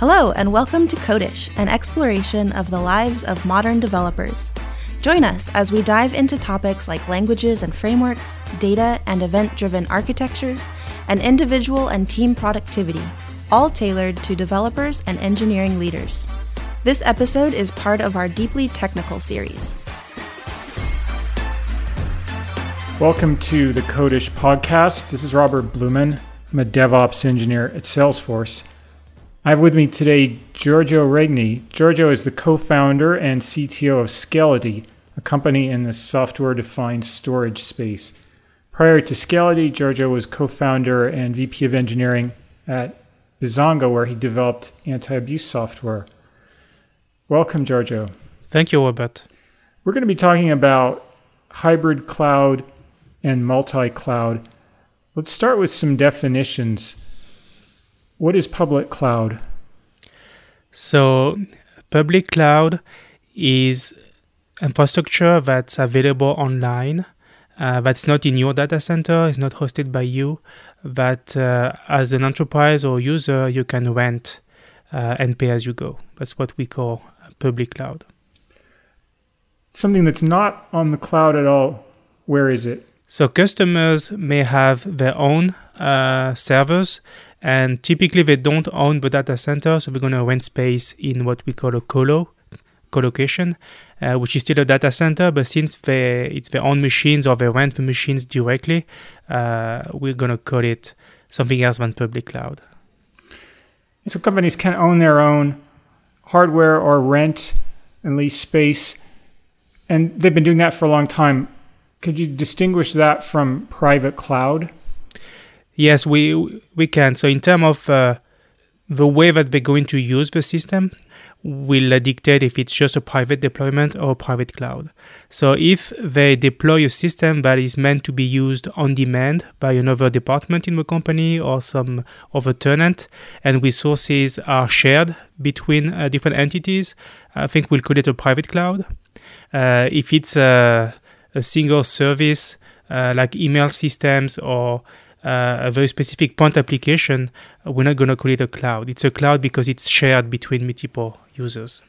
Hello, and welcome to Codish, an exploration of the lives of modern developers. Join us as we dive into topics like languages and frameworks, data and event driven architectures, and individual and team productivity, all tailored to developers and engineering leaders. This episode is part of our deeply technical series. Welcome to the Codish podcast. This is Robert Blumen. I'm a DevOps engineer at Salesforce. I have with me today Giorgio Regni. Giorgio is the co founder and CTO of Scality, a company in the software defined storage space. Prior to Scality, Giorgio was co founder and VP of engineering at Bizanga, where he developed anti abuse software. Welcome, Giorgio. Thank you, Robert. We're going to be talking about hybrid cloud and multi cloud. Let's start with some definitions. What is public cloud? So, public cloud is infrastructure that's available online, uh, that's not in your data center, is not hosted by you, that uh, as an enterprise or user you can rent uh, and pay as you go. That's what we call public cloud. Something that's not on the cloud at all, where is it? So, customers may have their own uh, servers and typically they don't own the data center so we're going to rent space in what we call a colo colocation uh, which is still a data center but since they it's their own machines or they rent the machines directly uh, we're going to call it something else than public cloud. So companies can own their own hardware or rent and lease space and they've been doing that for a long time. Could you distinguish that from private cloud Yes, we we can. So in terms of uh, the way that they're going to use the system, will dictate if it's just a private deployment or private cloud. So if they deploy a system that is meant to be used on demand by another department in the company or some other tenant, and resources are shared between uh, different entities, I think we'll call it a private cloud. Uh, if it's a, a single service uh, like email systems or a very specific point application, we're not going to call it a cloud. It's a cloud because it's shared between multiple users.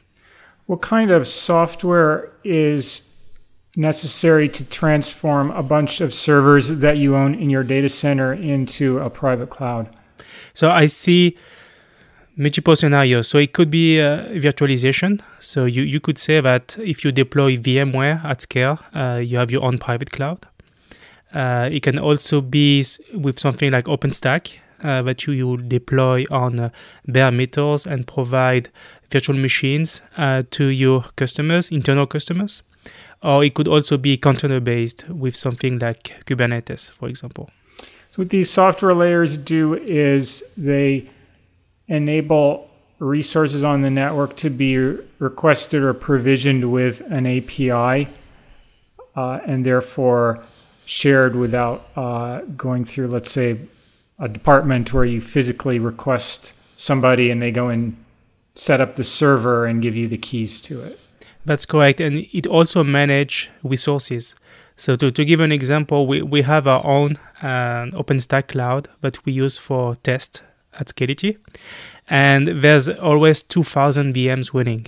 What kind of software is necessary to transform a bunch of servers that you own in your data center into a private cloud? So I see multiple scenarios. So it could be uh, virtualization. So you, you could say that if you deploy VMware at scale, uh, you have your own private cloud. Uh, it can also be with something like OpenStack uh, that you, you deploy on uh, bare metals and provide virtual machines uh, to your customers, internal customers. Or it could also be container based with something like Kubernetes, for example. So, what these software layers do is they enable resources on the network to be requested or provisioned with an API, uh, and therefore shared without uh, going through, let's say, a department where you physically request somebody and they go and set up the server and give you the keys to it. That's correct. And it also manage resources. So to, to give an example, we, we have our own uh, OpenStack cloud that we use for test at Scality. And there's always 2,000 VMs running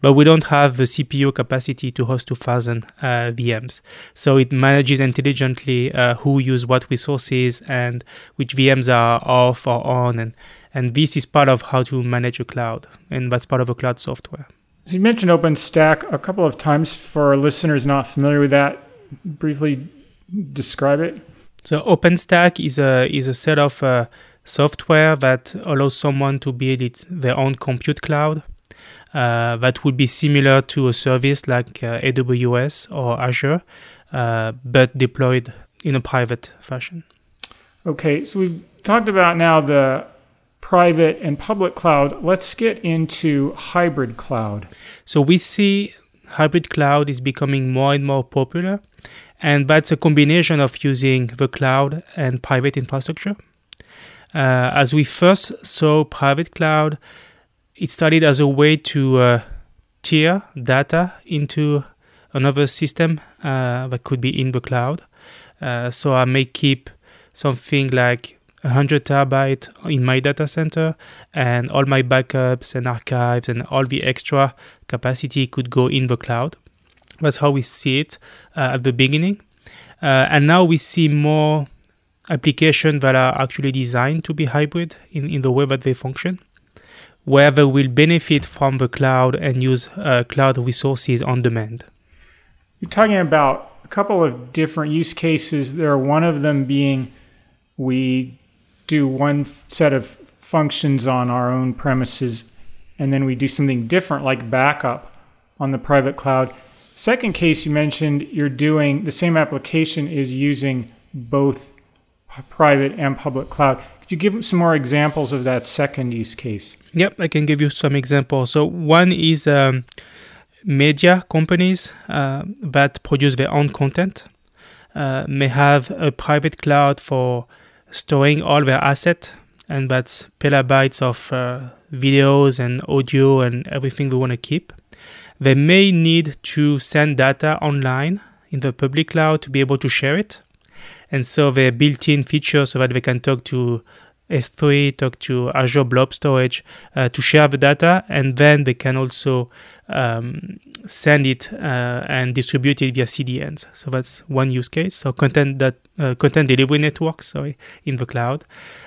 but we don't have the CPU capacity to host 2000 uh, VMs. So it manages intelligently uh, who use what resources and which VMs are off or on. And, and this is part of how to manage a cloud. And that's part of a cloud software. So you mentioned OpenStack a couple of times. For listeners not familiar with that, briefly describe it. So OpenStack is a is a set of uh, software that allows someone to build it, their own compute cloud uh, that would be similar to a service like uh, AWS or Azure, uh, but deployed in a private fashion. Okay, so we've talked about now the private and public cloud. Let's get into hybrid cloud. So we see hybrid cloud is becoming more and more popular, and that's a combination of using the cloud and private infrastructure. Uh, as we first saw private cloud it started as a way to uh, tier data into another system uh, that could be in the cloud. Uh, so I may keep something like 100 terabyte in my data center, and all my backups and archives and all the extra capacity could go in the cloud. That's how we see it uh, at the beginning. Uh, and now we see more applications that are actually designed to be hybrid in, in the way that they function, they will benefit from the cloud and use uh, cloud resources on demand. You're talking about a couple of different use cases there, one of them being we do one set of functions on our own premises and then we do something different like backup on the private cloud. Second case you mentioned, you're doing the same application is using both private and public cloud. Could you give some more examples of that second use case? Yep, I can give you some examples. So one is um, media companies uh, that produce their own content uh, may have a private cloud for storing all their assets, and that's petabytes of uh, videos and audio and everything they want to keep. They may need to send data online in the public cloud to be able to share it. And so they built in features so that they can talk to S3, talk to Azure Blob Storage uh, to share the data, and then they can also um, send it uh, and distribute it via CDNs. So that's one use case. So content that uh, content delivery networks, sorry, in the cloud.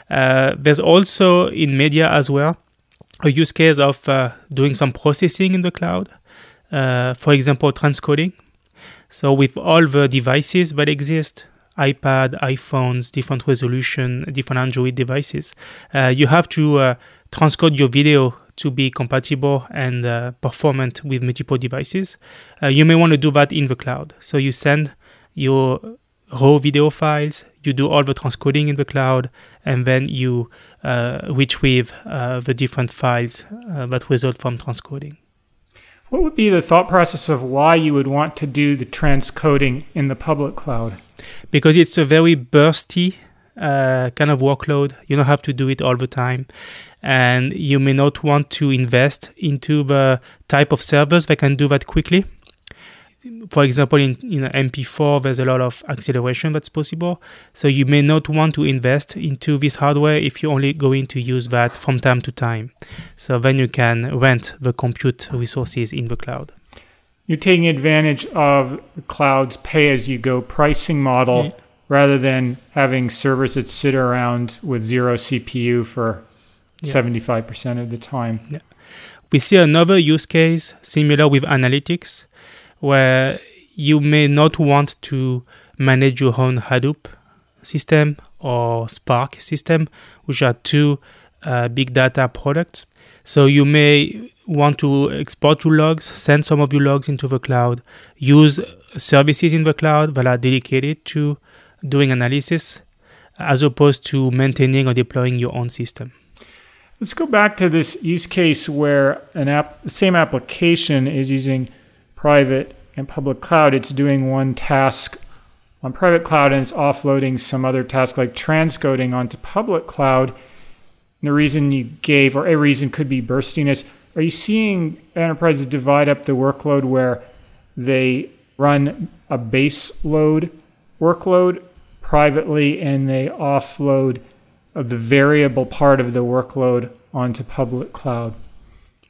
Uh, there's also in media as well a use case of uh, doing some processing in the cloud. Uh, for example, transcoding. So with all the devices that exist, iPad, iPhones, different resolution, different Android devices. Uh, you have to uh, transcode your video to be compatible and uh, performant with multiple devices. Uh, you may want to do that in the cloud. So you send your raw video files, you do all the transcoding in the cloud, and then you uh, retrieve uh, the different files that result from transcoding. What would be the thought process of why you would want to do the transcoding in the public cloud? Because it's a very bursty uh, kind of workload. You don't have to do it all the time. And you may not want to invest into the type of servers that can do that quickly for example, in, in MP4, there's a lot of acceleration that's possible. So you may not want to invest into this hardware if you're only going to use that from time to time. So then you can rent the compute resources in the cloud. You're taking advantage of the cloud's pay as you go pricing model yeah. rather than having servers that sit around with zero CPU for yeah. 75% of the time. Yeah. We see another use case similar with analytics where you may not want to manage your own Hadoop system or Spark system, which are two uh, big data products. So you may want to export your logs, send some of your logs into the cloud, use services in the cloud that are dedicated to doing analysis, as opposed to maintaining or deploying your own system. Let's go back to this use case where an app, the same application is using private and public cloud, it's doing one task on private cloud and it's offloading some other task like transcoding onto public cloud. And the reason you gave, or a reason could be burstiness. Are you seeing enterprises divide up the workload where they run a base load workload privately and they offload the variable part of the workload onto public cloud?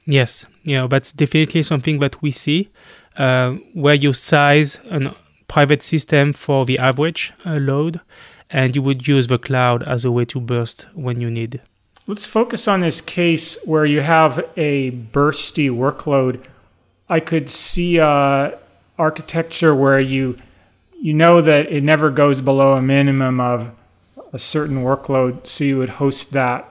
Yes, yeah, that's definitely something that we see where you size a private system for the average uh, load and you would use the cloud as a way to burst when you need. Let's focus on this case where you have a bursty workload. I could see architecture where you you know that it never goes below a minimum of a certain workload, so you would host that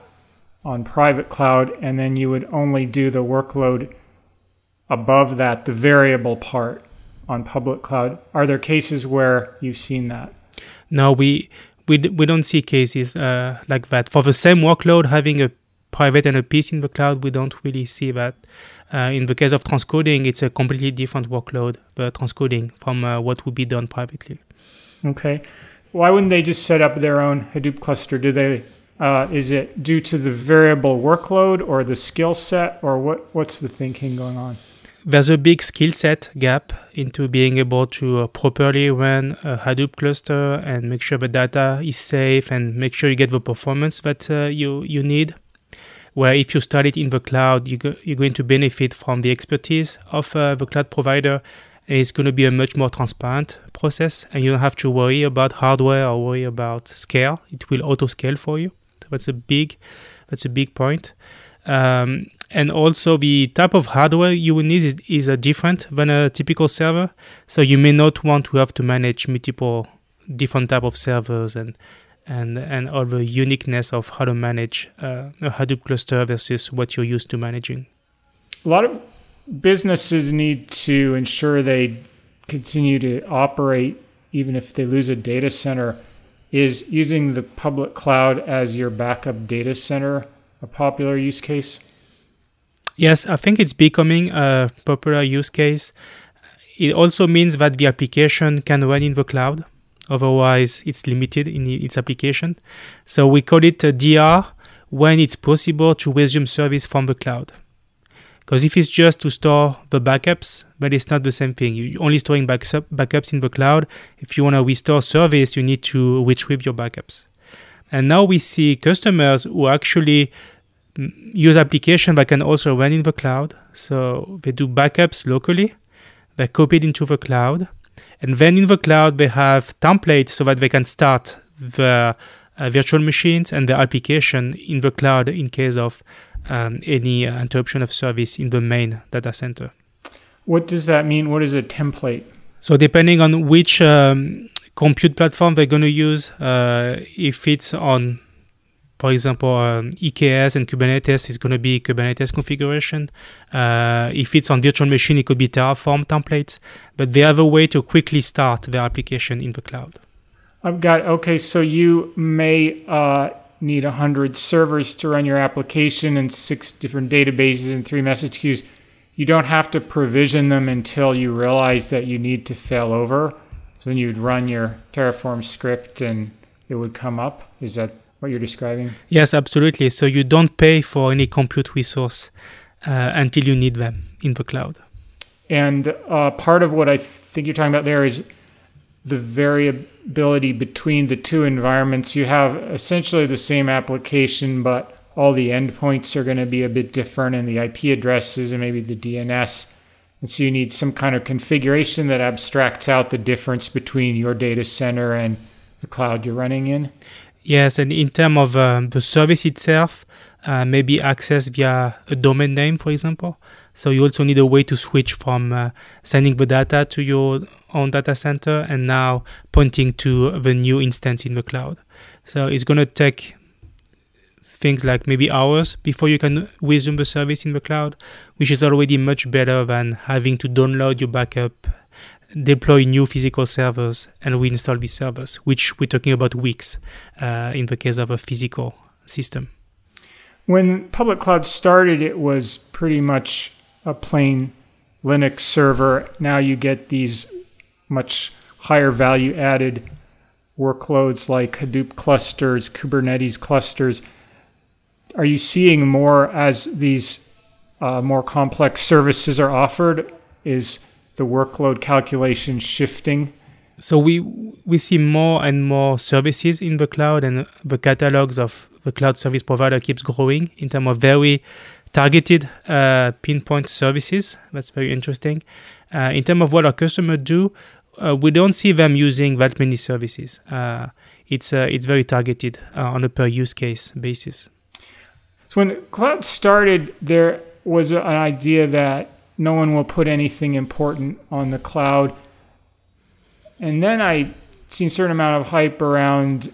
on private cloud, and then you would only do the workload above that, the variable part on public cloud. Are there cases where you've seen that? No, we we, we don't see cases uh, like that. For the same workload, having a private and a piece in the cloud, we don't really see that. Uh, in the case of transcoding, it's a completely different workload, the transcoding from uh, what would be done privately. Okay. Why wouldn't they just set up their own Hadoop cluster? Do they uh, is it due to the variable workload or the skill set, or what? What's the thinking going on? There's a big skill set gap into being able to uh, properly run a Hadoop cluster and make sure the data is safe and make sure you get the performance that uh, you you need. Where if you start it in the cloud, you go, you're going to benefit from the expertise of uh, the cloud provider. And it's going to be a much more transparent process, and you don't have to worry about hardware or worry about scale. It will auto scale for you. So that's a big, that's a big point. Um, and also the type of hardware you will need is, is different than a typical server. So you may not want to have to manage multiple different type of servers and and and all the uniqueness of how to manage uh, a Hadoop cluster versus what you're used to managing. A lot of businesses need to ensure they continue to operate even if they lose a data center. Is using the public cloud as your backup data center a popular use case? Yes, I think it's becoming a popular use case. It also means that the application can run in the cloud. Otherwise, it's limited in its application. So we call it a DR when it's possible to resume service from the cloud. Because if it's just to store the backups, but it's not the same thing. You're only storing backups in the cloud. If you want to restore service, you need to retrieve your backups. And now we see customers who actually use application that can also run in the cloud. So they do backups locally, they copy it into the cloud, and then in the cloud they have templates so that they can start the uh, virtual machines and the application in the cloud in case of um, any uh, interruption of service in the main data center. What does that mean? What is a template? So depending on which um, compute platform they're going to use, uh, if it's on for example, um, EKS and Kubernetes is going to be Kubernetes configuration. Uh, if it's on virtual machine, it could be Terraform templates. But they have a way to quickly start their application in the cloud. I've got okay. So you may uh, need hundred servers to run your application and six different databases and three message queues. You don't have to provision them until you realize that you need to fail over. So then you'd run your Terraform script and it would come up. Is that what you're describing? Yes, absolutely. So you don't pay for any compute resource uh, until you need them in the cloud. And uh, part of what I think you're talking about there is the variability between the two environments. You have essentially the same application, but all the endpoints are going to be a bit different, and the IP addresses and maybe the DNS. And so you need some kind of configuration that abstracts out the difference between your data center and the cloud you're running in. Yes, and in terms of um, the service itself, uh, maybe access via a domain name, for example. So you also need a way to switch from uh, sending the data to your own data center and now pointing to the new instance in the cloud. So it's going to take things like maybe hours before you can resume the service in the cloud, which is already much better than having to download your backup deploy new physical servers and reinstall these servers, which we're talking about weeks uh, in the case of a physical system. When public cloud started, it was pretty much a plain Linux server. Now you get these much higher value added workloads like Hadoop clusters, Kubernetes clusters. Are you seeing more as these uh, more complex services are offered? Is the workload calculation shifting? So we we see more and more services in the cloud, and the catalogs of the cloud service provider keeps growing in terms of very targeted uh, pinpoint services. That's very interesting. Uh, in terms of what our customers do, uh, we don't see them using that many services. Uh, it's uh, it's very targeted uh, on a per use case basis. So when cloud started, there was an idea that no one will put anything important on the cloud. And then I seen a certain amount of hype around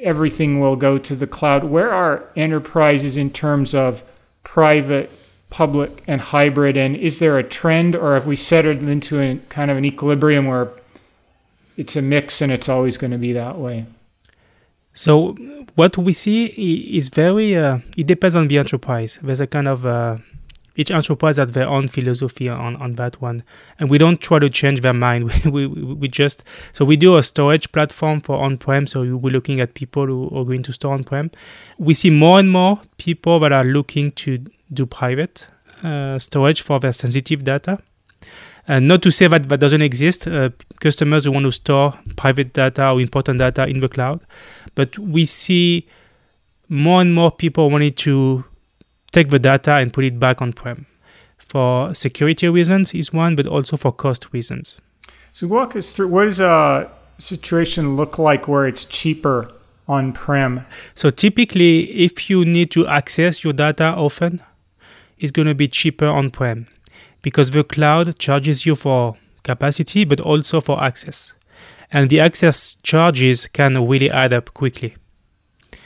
everything will go to the cloud. Where are enterprises in terms of private, public, and hybrid? And is there a trend, or have we settled into a kind of an equilibrium where it's a mix and it's always going to be that way? So what we see is very. Uh, it depends on the enterprise. There's a kind of uh, each enterprise has their own philosophy on, on that one and we don't try to change their mind we, we, we just so we do a storage platform for on-prem so we're looking at people who are going to store on-prem we see more and more people that are looking to do private uh, storage for their sensitive data. And not to say that that doesn't exist. Uh, customers who want to store private data or important data in the cloud, but we see more and more people wanting to take the data and put it back on prem. For security reasons is one, but also for cost reasons. So walk us through what does a situation look like where it's cheaper on prem? So typically, if you need to access your data often, it's going to be cheaper on prem because the cloud charges you for capacity but also for access. And the access charges can really add up quickly.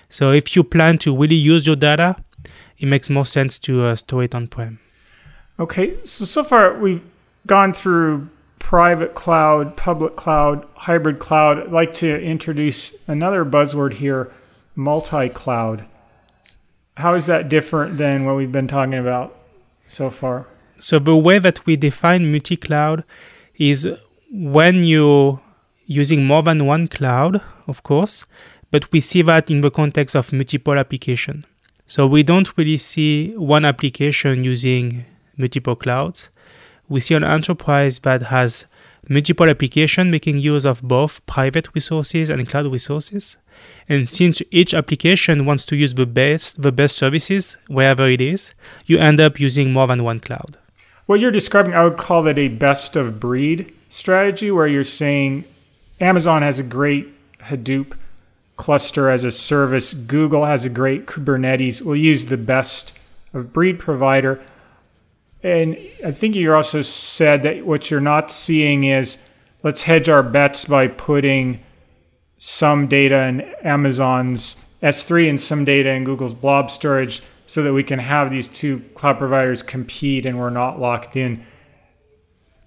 So if you plan to really use your data, it makes more sense to uh, store it on prem. Okay, so so far we've gone through private cloud, public cloud, hybrid cloud. I'd like to introduce another buzzword here multi cloud. How is that different than what we've been talking about so far? So, the way that we define multi cloud is when you're using more than one cloud, of course, but we see that in the context of multiple application. So, we don't really see one application using multiple clouds we see an enterprise that has multiple applications making use of both private resources and cloud resources. And since each application wants to use the best the best services wherever it is, you end up using more than one cloud. What you're describing, I would call it a best of breed strategy where you're saying Amazon has a great Hadoop cluster as a service, Google has a great Kubernetes. We'll use the best of breed provider and I think you also said that what you're not seeing is let's hedge our bets by putting some data in Amazon's S3 and some data in Google's blob storage so that we can have these two cloud providers compete and we're not locked in.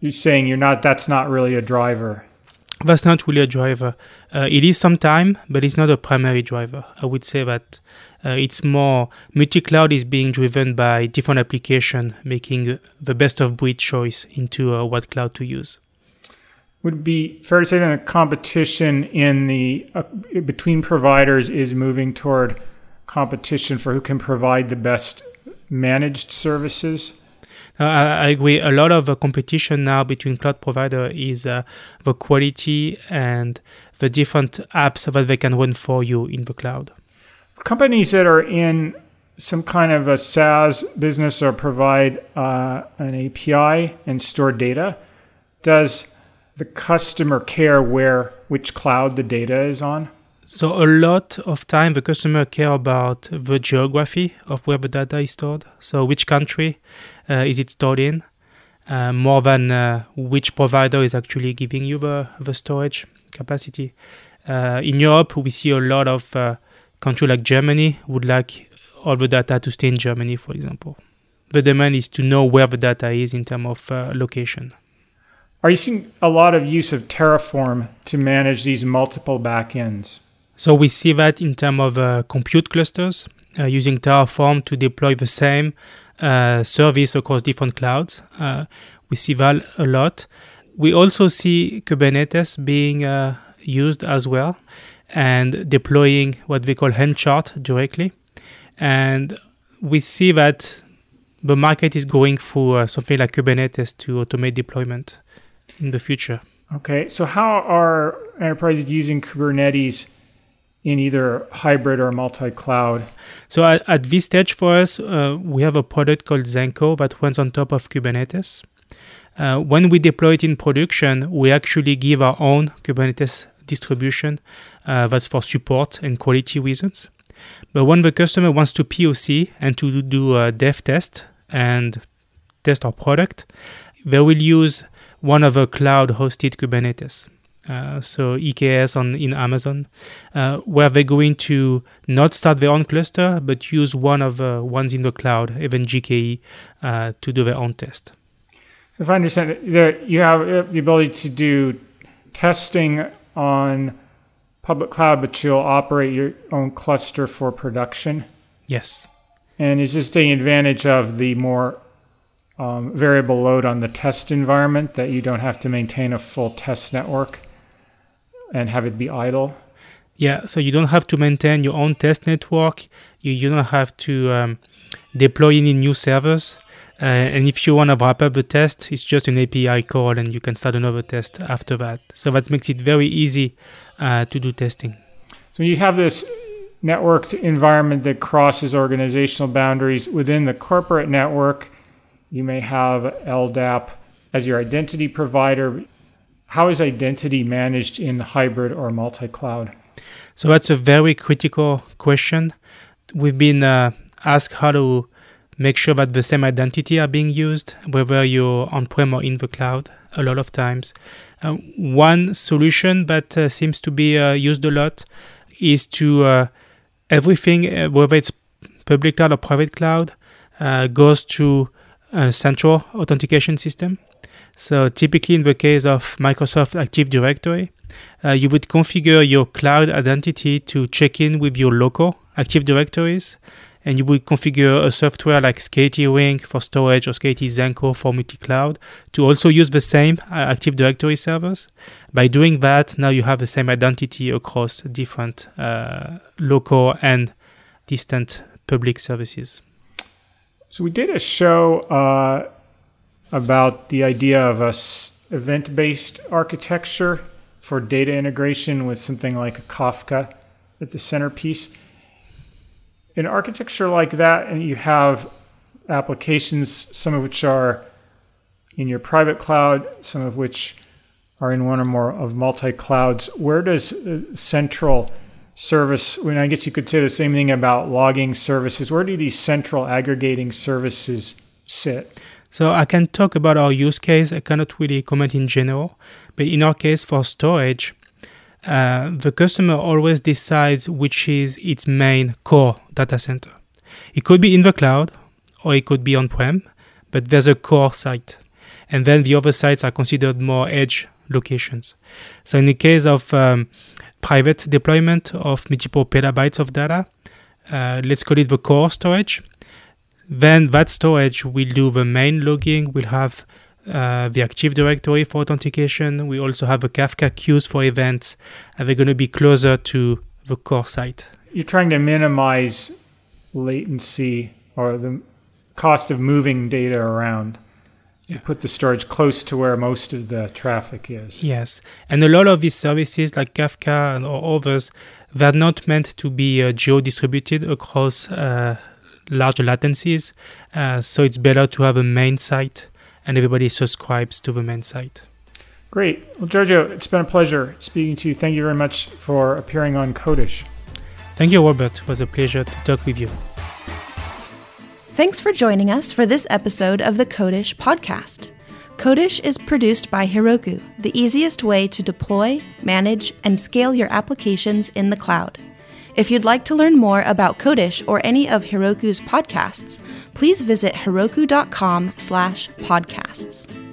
You're saying you're not that's not really a driver. That's not really a driver. Uh, it is sometime, but it's not a primary driver. I would say that uh, it's more multi-cloud is being driven by different application, making the best of breed choice into uh, what cloud to use. Would be fair to say that the competition in the uh, between providers is moving toward competition for who can provide the best managed services? Uh, I agree. A lot of the competition now between cloud provider is uh, the quality and the different apps that they can run for you in the cloud companies that are in some kind of a SaaS business or provide uh, an API and store data, does the customer care where which cloud the data is on? So a lot of time the customer care about the geography of where the data is stored. So which country uh, is it stored in? Uh, more than uh, which provider is actually giving you the, the storage capacity. Uh, in Europe, we see a lot of uh, country like Germany would like all the data to stay in Germany, for example. The demand is to know where the data is in terms of uh, location. Are you seeing a lot of use of Terraform to manage these multiple backends? So we see that in terms of uh, compute clusters, uh, using Terraform to deploy the same uh, service across different clouds. Uh, we see that a lot. We also see Kubernetes being uh, used as well and deploying what we call Helm chart directly. And we see that the market is going for uh, something like Kubernetes to automate deployment in the future. Okay, so how are enterprises using Kubernetes in either hybrid or multi-cloud? So at, at this stage for us, uh, we have a product called Zenko that runs on top of Kubernetes. Uh, when we deploy it in production, we actually give our own Kubernetes distribution uh, that's for support and quality reasons. But when the customer wants to POC and to do a dev test and test our product, they will use one of the cloud hosted Kubernetes. Uh, so EKS on in Amazon, uh, where they're going to not start their own cluster, but use one of the ones in the cloud, even GKE, uh, to do their own test. So if I understand, there you have the ability to do testing on public cloud, but you'll operate your own cluster for production. Yes. And is this taking advantage of the more um, variable load on the test environment that you don't have to maintain a full test network and have it be idle? Yeah, so you don't have to maintain your own test network. You, you don't have to um, deploy any new servers. Uh, and if you want to wrap up the test, it's just an API call and you can start another test after that. So that makes it very easy uh, to do testing. So you have this networked environment that crosses organizational boundaries. Within the corporate network, you may have LDAP as your identity provider. How is identity managed in hybrid or multi cloud? So that's a very critical question. We've been uh, asked how to make sure that the same identity are being used, whether you're on prem or in the cloud, a lot of times. Uh, one solution that uh, seems to be uh, used a lot is to uh, everything, uh, whether it's public cloud or private cloud, goes to a central authentication system. So typically in the case of Microsoft Active Directory, uh, you would configure your cloud identity to check in with your local Active Directories, and you would configure a software like Scality Ring for storage or Scality Zenko for multi-cloud to also use the same uh, Active Directory servers. By doing that, now you have the same identity across different uh, local and distant public services. So we did a show uh, about the idea of a event-based architecture for data integration with something like a Kafka at the centerpiece. In architecture like that, and you have applications, some of which are in your private cloud, some of which are in one or more of multi clouds. Where does uh, central service, when I guess you could say the same thing about logging services, where do these central aggregating services sit? So I can talk about our use case. I cannot really comment in general, but in our case for storage, uh, the customer always decides which is its main core data center. It could be in the cloud or it could be on-prem, but there's a core site. And then the other sites are considered more edge locations. So in the case of um, private deployment of multiple petabytes of data, uh, let's call it the core storage, then that storage will do the main logging. We'll have uh, the Active Directory for authentication. We also have a Kafka queues for events, and they're going to be closer to the core site. You're trying to minimize latency or the cost of moving data around. You put the storage close to where most of the traffic is. Yes, and a lot of these services like Kafka and or others, they're not meant to be uh, geo-distributed across uh, large latencies. Uh, so it's better to have a main site and everybody subscribes to the main site. Great. Well, Giorgio, it's been a pleasure speaking to you. Thank you very much for appearing on Codish. Thank you, Robert. It was a pleasure to talk with you. Thanks for joining us for this episode of the Codish podcast. Codish is produced by Heroku, the easiest way to deploy, manage, and scale your applications in the cloud. If you'd like to learn more about Codish or any of Heroku's podcasts, please visit heroku.com slash podcasts.